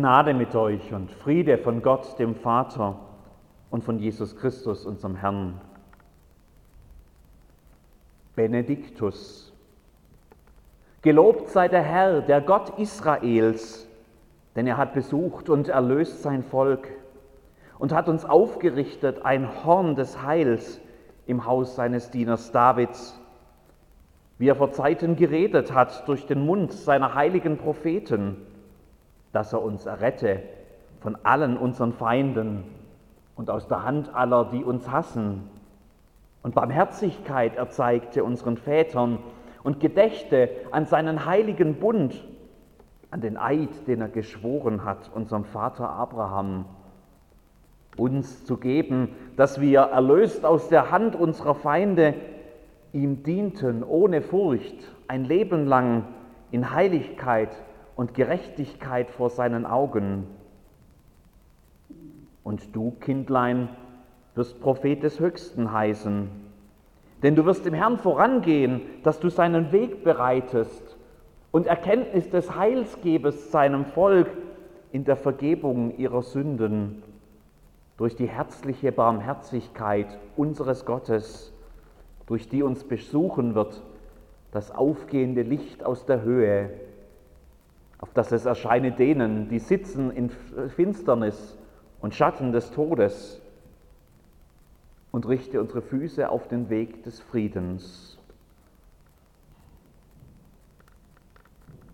Gnade mit euch und Friede von Gott, dem Vater und von Jesus Christus, unserem Herrn. Benediktus. Gelobt sei der Herr, der Gott Israels, denn er hat besucht und erlöst sein Volk und hat uns aufgerichtet ein Horn des Heils im Haus seines Dieners Davids, wie er vor Zeiten geredet hat durch den Mund seiner heiligen Propheten, dass er uns errette von allen unseren Feinden und aus der Hand aller, die uns hassen. Und Barmherzigkeit erzeigte unseren Vätern und gedächte an seinen heiligen Bund, an den Eid, den er geschworen hat, unserem Vater Abraham uns zu geben, dass wir erlöst aus der Hand unserer Feinde ihm dienten ohne Furcht ein Leben lang in Heiligkeit und Gerechtigkeit vor seinen Augen. Und du, Kindlein, wirst Prophet des Höchsten heißen, denn du wirst dem Herrn vorangehen, dass du seinen Weg bereitest und Erkenntnis des Heils gebest seinem Volk in der Vergebung ihrer Sünden durch die herzliche Barmherzigkeit unseres Gottes, durch die uns besuchen wird das aufgehende Licht aus der Höhe, auf das es erscheine denen, die sitzen in Finsternis und Schatten des Todes, und richte unsere Füße auf den Weg des Friedens.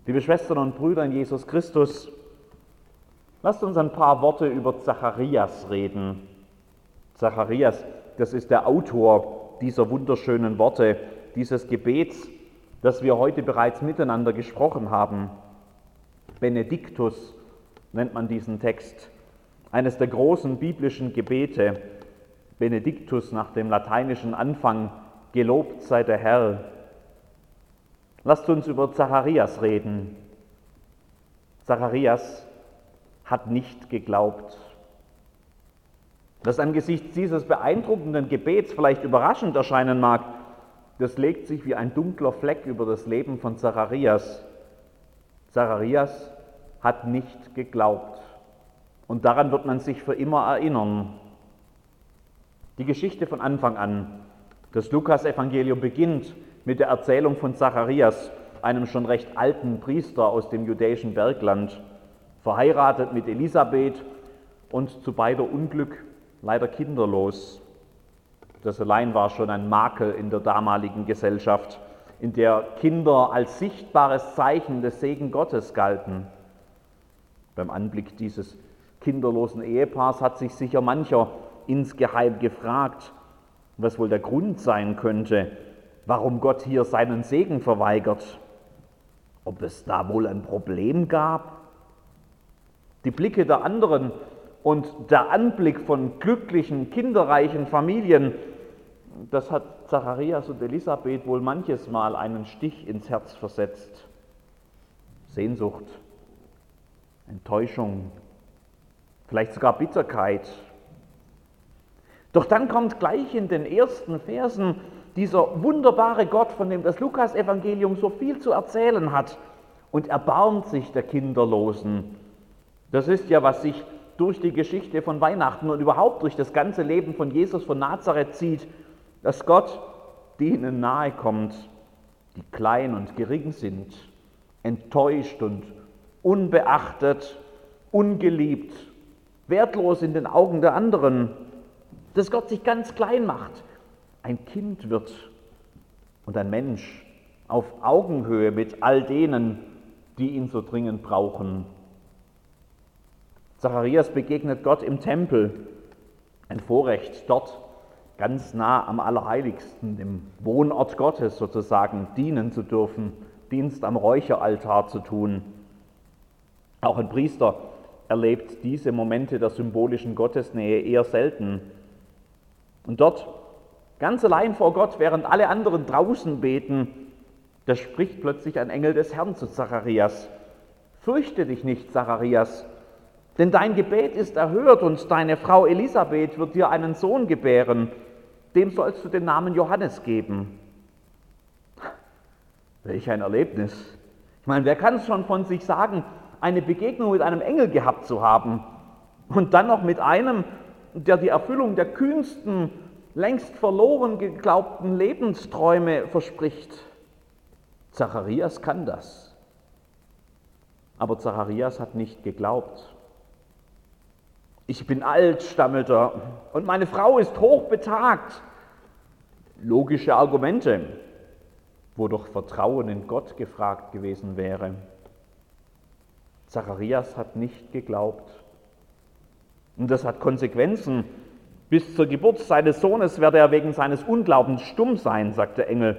Liebe Schwestern und Brüder in Jesus Christus, Lasst uns ein paar Worte über Zacharias reden. Zacharias, das ist der Autor dieser wunderschönen Worte, dieses Gebets, das wir heute bereits miteinander gesprochen haben. Benediktus nennt man diesen Text. Eines der großen biblischen Gebete. Benediktus nach dem lateinischen Anfang. Gelobt sei der Herr. Lasst uns über Zacharias reden. Zacharias hat nicht geglaubt. Was angesichts dieses beeindruckenden Gebets vielleicht überraschend erscheinen mag, das legt sich wie ein dunkler Fleck über das Leben von Zacharias. Zacharias hat nicht geglaubt. Und daran wird man sich für immer erinnern. Die Geschichte von Anfang an. Das Lukas-Evangelium beginnt mit der Erzählung von Zacharias, einem schon recht alten Priester aus dem judäischen Bergland verheiratet mit Elisabeth und zu beider Unglück leider kinderlos. Das allein war schon ein Makel in der damaligen Gesellschaft, in der Kinder als sichtbares Zeichen des Segen Gottes galten. Beim Anblick dieses kinderlosen Ehepaars hat sich sicher mancher insgeheim gefragt, was wohl der Grund sein könnte, warum Gott hier seinen Segen verweigert. Ob es da wohl ein Problem gab? Die Blicke der anderen und der Anblick von glücklichen, kinderreichen Familien, das hat Zacharias und Elisabeth wohl manches Mal einen Stich ins Herz versetzt. Sehnsucht, Enttäuschung, vielleicht sogar Bitterkeit. Doch dann kommt gleich in den ersten Versen dieser wunderbare Gott, von dem das Lukas-Evangelium so viel zu erzählen hat, und erbarmt sich der Kinderlosen das ist ja, was sich durch die Geschichte von Weihnachten und überhaupt durch das ganze Leben von Jesus von Nazareth zieht, dass Gott denen nahe kommt, die klein und gering sind, enttäuscht und unbeachtet, ungeliebt, wertlos in den Augen der anderen, dass Gott sich ganz klein macht, ein Kind wird und ein Mensch auf Augenhöhe mit all denen, die ihn so dringend brauchen Zacharias begegnet Gott im Tempel. Ein Vorrecht, dort ganz nah am Allerheiligsten, dem Wohnort Gottes sozusagen, dienen zu dürfen, Dienst am Räucheraltar zu tun. Auch ein Priester erlebt diese Momente der symbolischen Gottesnähe eher selten. Und dort, ganz allein vor Gott, während alle anderen draußen beten, da spricht plötzlich ein Engel des Herrn zu Zacharias. Fürchte dich nicht, Zacharias, denn dein Gebet ist erhört und deine Frau Elisabeth wird dir einen Sohn gebären. Dem sollst du den Namen Johannes geben. Welch ein Erlebnis. Ich meine, wer kann es schon von sich sagen, eine Begegnung mit einem Engel gehabt zu haben und dann noch mit einem, der die Erfüllung der kühnsten, längst verloren geglaubten Lebensträume verspricht. Zacharias kann das. Aber Zacharias hat nicht geglaubt. Ich bin alt, stammelte er, und meine Frau ist hochbetagt. Logische Argumente, wo doch Vertrauen in Gott gefragt gewesen wäre. Zacharias hat nicht geglaubt. Und das hat Konsequenzen. Bis zur Geburt seines Sohnes werde er wegen seines Unglaubens stumm sein, sagt der Engel.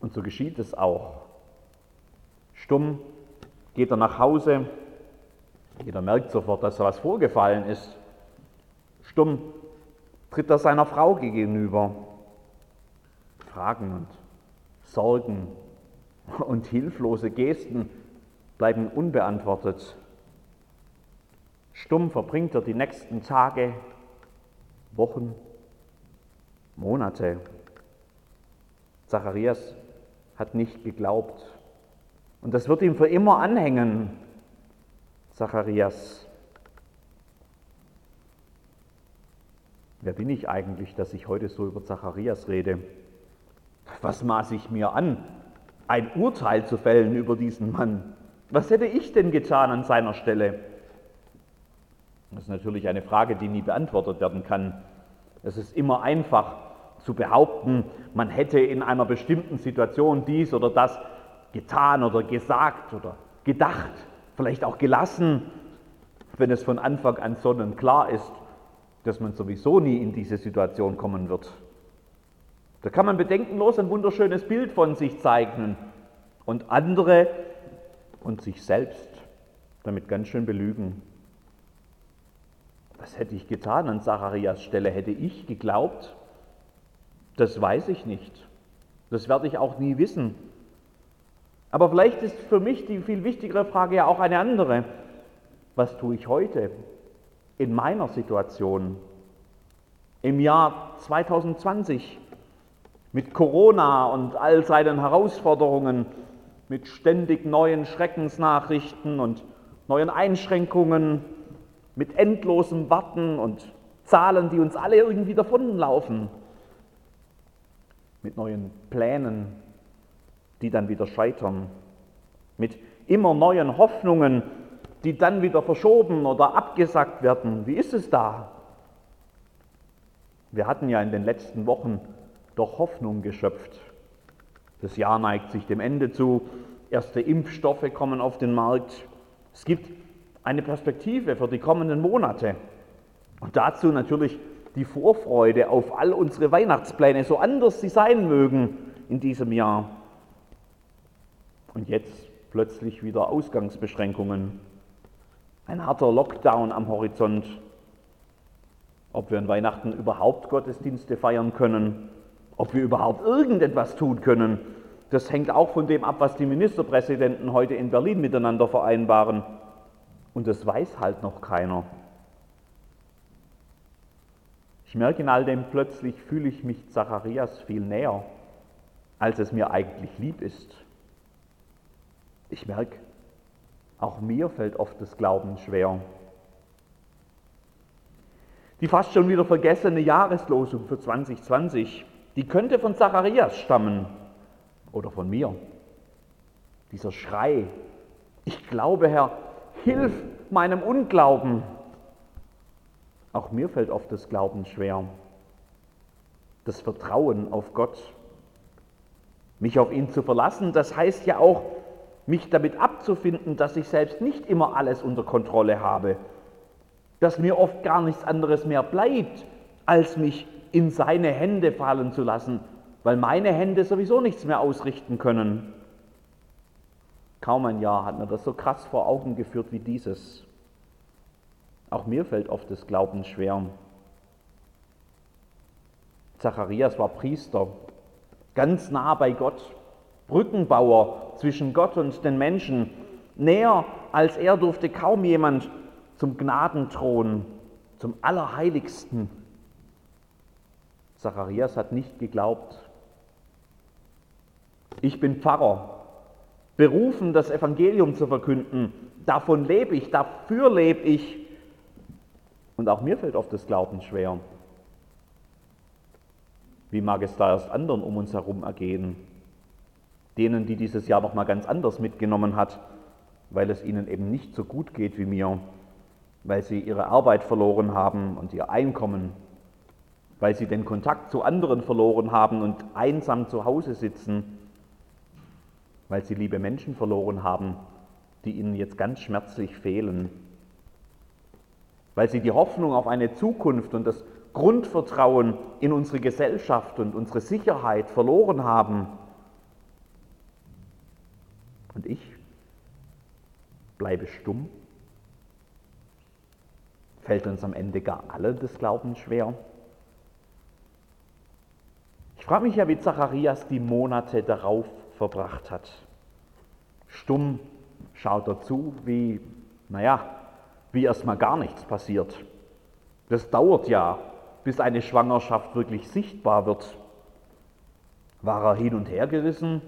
Und so geschieht es auch. Stumm geht er nach Hause, jeder merkt sofort, dass da was vorgefallen ist. Stumm tritt er seiner Frau gegenüber. Fragen und Sorgen und hilflose Gesten bleiben unbeantwortet. Stumm verbringt er die nächsten Tage, Wochen, Monate. Zacharias hat nicht geglaubt. Und das wird ihm für immer anhängen. Zacharias. Wer bin ich eigentlich, dass ich heute so über Zacharias rede? Was maß ich mir an, ein Urteil zu fällen über diesen Mann? Was hätte ich denn getan an seiner Stelle? Das ist natürlich eine Frage, die nie beantwortet werden kann. Es ist immer einfach zu behaupten, man hätte in einer bestimmten Situation dies oder das getan oder gesagt oder gedacht vielleicht auch gelassen, wenn es von Anfang an sonnenklar ist, dass man sowieso nie in diese Situation kommen wird. Da kann man bedenkenlos ein wunderschönes Bild von sich zeichnen und andere und sich selbst damit ganz schön belügen. Was hätte ich getan an Zacharias Stelle? Hätte ich geglaubt? Das weiß ich nicht. Das werde ich auch nie wissen. Aber vielleicht ist für mich die viel wichtigere Frage ja auch eine andere. Was tue ich heute in meiner Situation? Im Jahr 2020 mit Corona und all seinen Herausforderungen, mit ständig neuen Schreckensnachrichten und neuen Einschränkungen, mit endlosem Warten und Zahlen, die uns alle irgendwie davonlaufen, mit neuen Plänen, die dann wieder scheitern, mit immer neuen Hoffnungen, die dann wieder verschoben oder abgesagt werden. Wie ist es da? Wir hatten ja in den letzten Wochen doch Hoffnung geschöpft. Das Jahr neigt sich dem Ende zu, erste Impfstoffe kommen auf den Markt. Es gibt eine Perspektive für die kommenden Monate. Und dazu natürlich die Vorfreude auf all unsere Weihnachtspläne, so anders sie sein mögen in diesem Jahr. Und jetzt plötzlich wieder Ausgangsbeschränkungen. Ein harter Lockdown am Horizont. Ob wir an Weihnachten überhaupt Gottesdienste feiern können, ob wir überhaupt irgendetwas tun können, das hängt auch von dem ab, was die Ministerpräsidenten heute in Berlin miteinander vereinbaren. Und das weiß halt noch keiner. Ich merke in all dem plötzlich, fühle ich mich Zacharias viel näher, als es mir eigentlich lieb ist. Ich merke, auch mir fällt oft das Glauben schwer. Die fast schon wieder vergessene Jahreslosung für 2020, die könnte von Zacharias stammen oder von mir. Dieser Schrei, ich glaube, Herr, hilf meinem Unglauben. Auch mir fällt oft das Glauben schwer. Das Vertrauen auf Gott. Mich auf ihn zu verlassen, das heißt ja auch, mich damit abzufinden, dass ich selbst nicht immer alles unter Kontrolle habe, dass mir oft gar nichts anderes mehr bleibt, als mich in seine Hände fallen zu lassen, weil meine Hände sowieso nichts mehr ausrichten können. Kaum ein Jahr hat mir das so krass vor Augen geführt wie dieses. Auch mir fällt oft das Glauben schwer. Zacharias war Priester, ganz nah bei Gott. Brückenbauer zwischen Gott und den Menschen. Näher als er durfte kaum jemand zum Gnadenthron, zum Allerheiligsten. Zacharias hat nicht geglaubt. Ich bin Pfarrer, berufen, das Evangelium zu verkünden, davon lebe ich, dafür lebe ich. Und auch mir fällt oft das Glauben schwer. Wie mag es da erst anderen um uns herum ergehen? Denen, die dieses Jahr noch mal ganz anders mitgenommen hat, weil es ihnen eben nicht so gut geht wie mir, weil sie ihre Arbeit verloren haben und ihr Einkommen, weil sie den Kontakt zu anderen verloren haben und einsam zu Hause sitzen, weil sie liebe Menschen verloren haben, die ihnen jetzt ganz schmerzlich fehlen, weil sie die Hoffnung auf eine Zukunft und das Grundvertrauen in unsere Gesellschaft und unsere Sicherheit verloren haben. Und ich bleibe stumm. Fällt uns am Ende gar alle des Glaubens schwer? Ich frage mich ja, wie Zacharias die Monate darauf verbracht hat. Stumm schaut er zu, wie, naja, wie erstmal gar nichts passiert. Das dauert ja, bis eine Schwangerschaft wirklich sichtbar wird. War er hin und her gerissen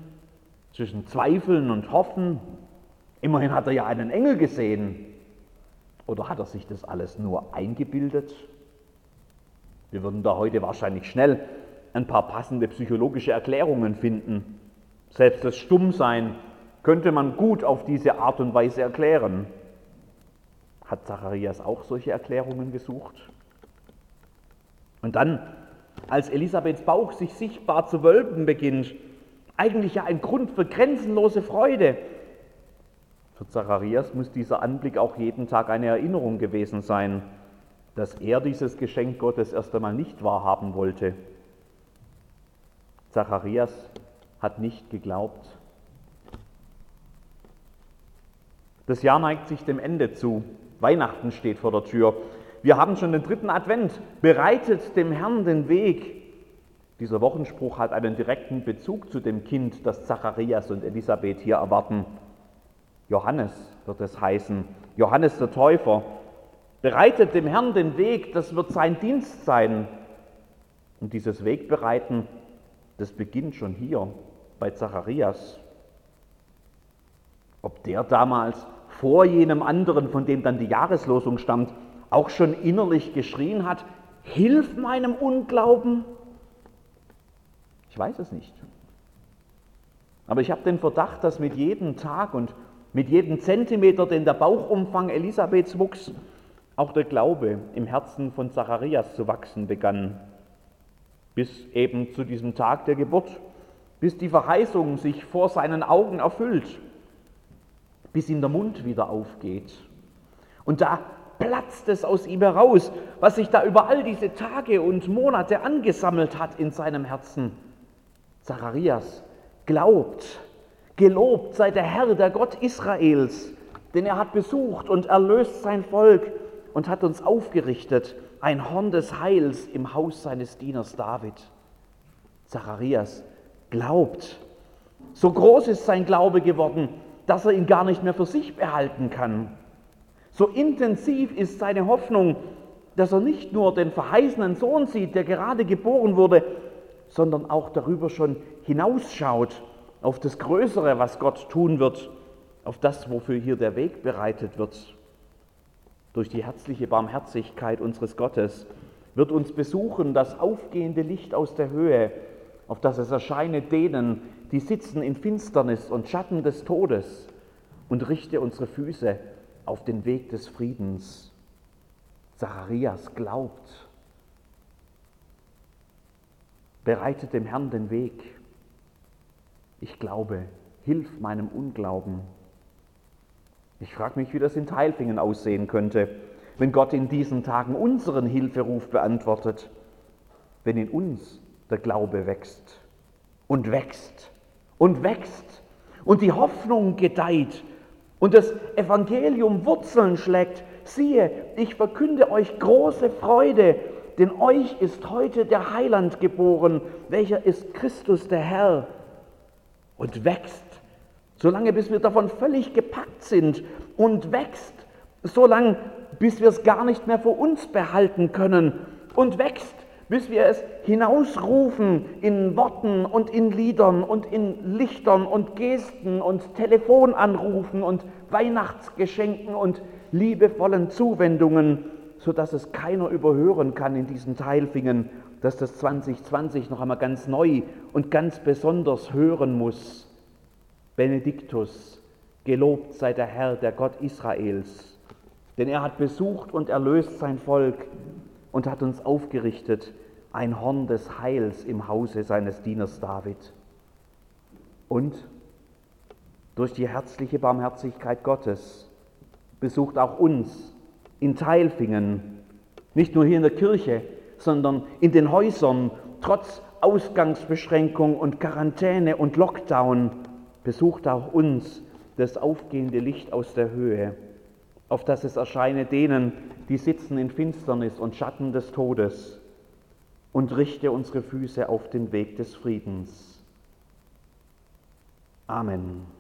zwischen Zweifeln und Hoffen? Immerhin hat er ja einen Engel gesehen. Oder hat er sich das alles nur eingebildet? Wir würden da heute wahrscheinlich schnell ein paar passende psychologische Erklärungen finden. Selbst das Stummsein könnte man gut auf diese Art und Weise erklären. Hat Zacharias auch solche Erklärungen gesucht? Und dann, als Elisabeths Bauch sich sichtbar zu wölben beginnt, eigentlich ja ein Grund für grenzenlose Freude. Für Zacharias muss dieser Anblick auch jeden Tag eine Erinnerung gewesen sein, dass er dieses Geschenk Gottes erst einmal nicht wahrhaben wollte. Zacharias hat nicht geglaubt. Das Jahr neigt sich dem Ende zu. Weihnachten steht vor der Tür. Wir haben schon den dritten Advent. Bereitet dem Herrn den Weg. Dieser Wochenspruch hat einen direkten Bezug zu dem Kind, das Zacharias und Elisabeth hier erwarten. Johannes wird es heißen. Johannes der Täufer. Bereitet dem Herrn den Weg, das wird sein Dienst sein. Und dieses Wegbereiten, das beginnt schon hier bei Zacharias. Ob der damals vor jenem anderen, von dem dann die Jahreslosung stammt, auch schon innerlich geschrien hat, Hilf meinem Unglauben? Ich weiß es nicht. Aber ich habe den Verdacht, dass mit jedem Tag und mit jedem Zentimeter, den der Bauchumfang Elisabeths wuchs, auch der Glaube im Herzen von Zacharias zu wachsen begann, bis eben zu diesem Tag der Geburt, bis die Verheißung sich vor seinen Augen erfüllt, bis ihm der Mund wieder aufgeht. Und da platzt es aus ihm heraus, was sich da über all diese Tage und Monate angesammelt hat in seinem Herzen. Zacharias glaubt, gelobt sei der Herr, der Gott Israels, denn er hat besucht und erlöst sein Volk und hat uns aufgerichtet, ein Horn des Heils im Haus seines Dieners David. Zacharias glaubt. So groß ist sein Glaube geworden, dass er ihn gar nicht mehr für sich behalten kann. So intensiv ist seine Hoffnung, dass er nicht nur den verheißenen Sohn sieht, der gerade geboren wurde, sondern auch darüber schon hinausschaut auf das Größere, was Gott tun wird, auf das, wofür hier der Weg bereitet wird. Durch die herzliche Barmherzigkeit unseres Gottes wird uns besuchen das aufgehende Licht aus der Höhe, auf das es erscheine denen, die sitzen in Finsternis und Schatten des Todes, und richte unsere Füße auf den Weg des Friedens. Zacharias glaubt, bereitet dem Herrn den Weg. Ich glaube, hilf meinem Unglauben. Ich frage mich, wie das in Teilfingen aussehen könnte, wenn Gott in diesen Tagen unseren Hilferuf beantwortet, wenn in uns der Glaube wächst und wächst und wächst und die Hoffnung gedeiht und das Evangelium Wurzeln schlägt, siehe, ich verkünde euch große Freude, denn euch ist heute der Heiland geboren, welcher ist Christus der Herr und wächst, solange bis wir davon völlig gepackt sind und wächst, solange bis wir es gar nicht mehr für uns behalten können und wächst, bis wir es hinausrufen in Worten und in Liedern und in Lichtern und Gesten und Telefonanrufen und Weihnachtsgeschenken und liebevollen Zuwendungen, sodass es keiner überhören kann in diesen Teilfingen, dass das 2020 noch einmal ganz neu und ganz besonders hören muss. Benediktus, gelobt sei der Herr, der Gott Israels, denn er hat besucht und erlöst sein Volk und hat uns aufgerichtet ein Horn des Heils im Hause seines Dieners David. Und durch die herzliche Barmherzigkeit Gottes besucht auch uns in Teilfingen, nicht nur hier in der Kirche, sondern in den Häusern, trotz Ausgangsbeschränkung und Quarantäne und Lockdown, besucht auch uns das aufgehende Licht aus der Höhe, auf das es erscheine denen, die sitzen in Finsternis und Schatten des Todes, und richte unsere Füße auf den Weg des Friedens. Amen.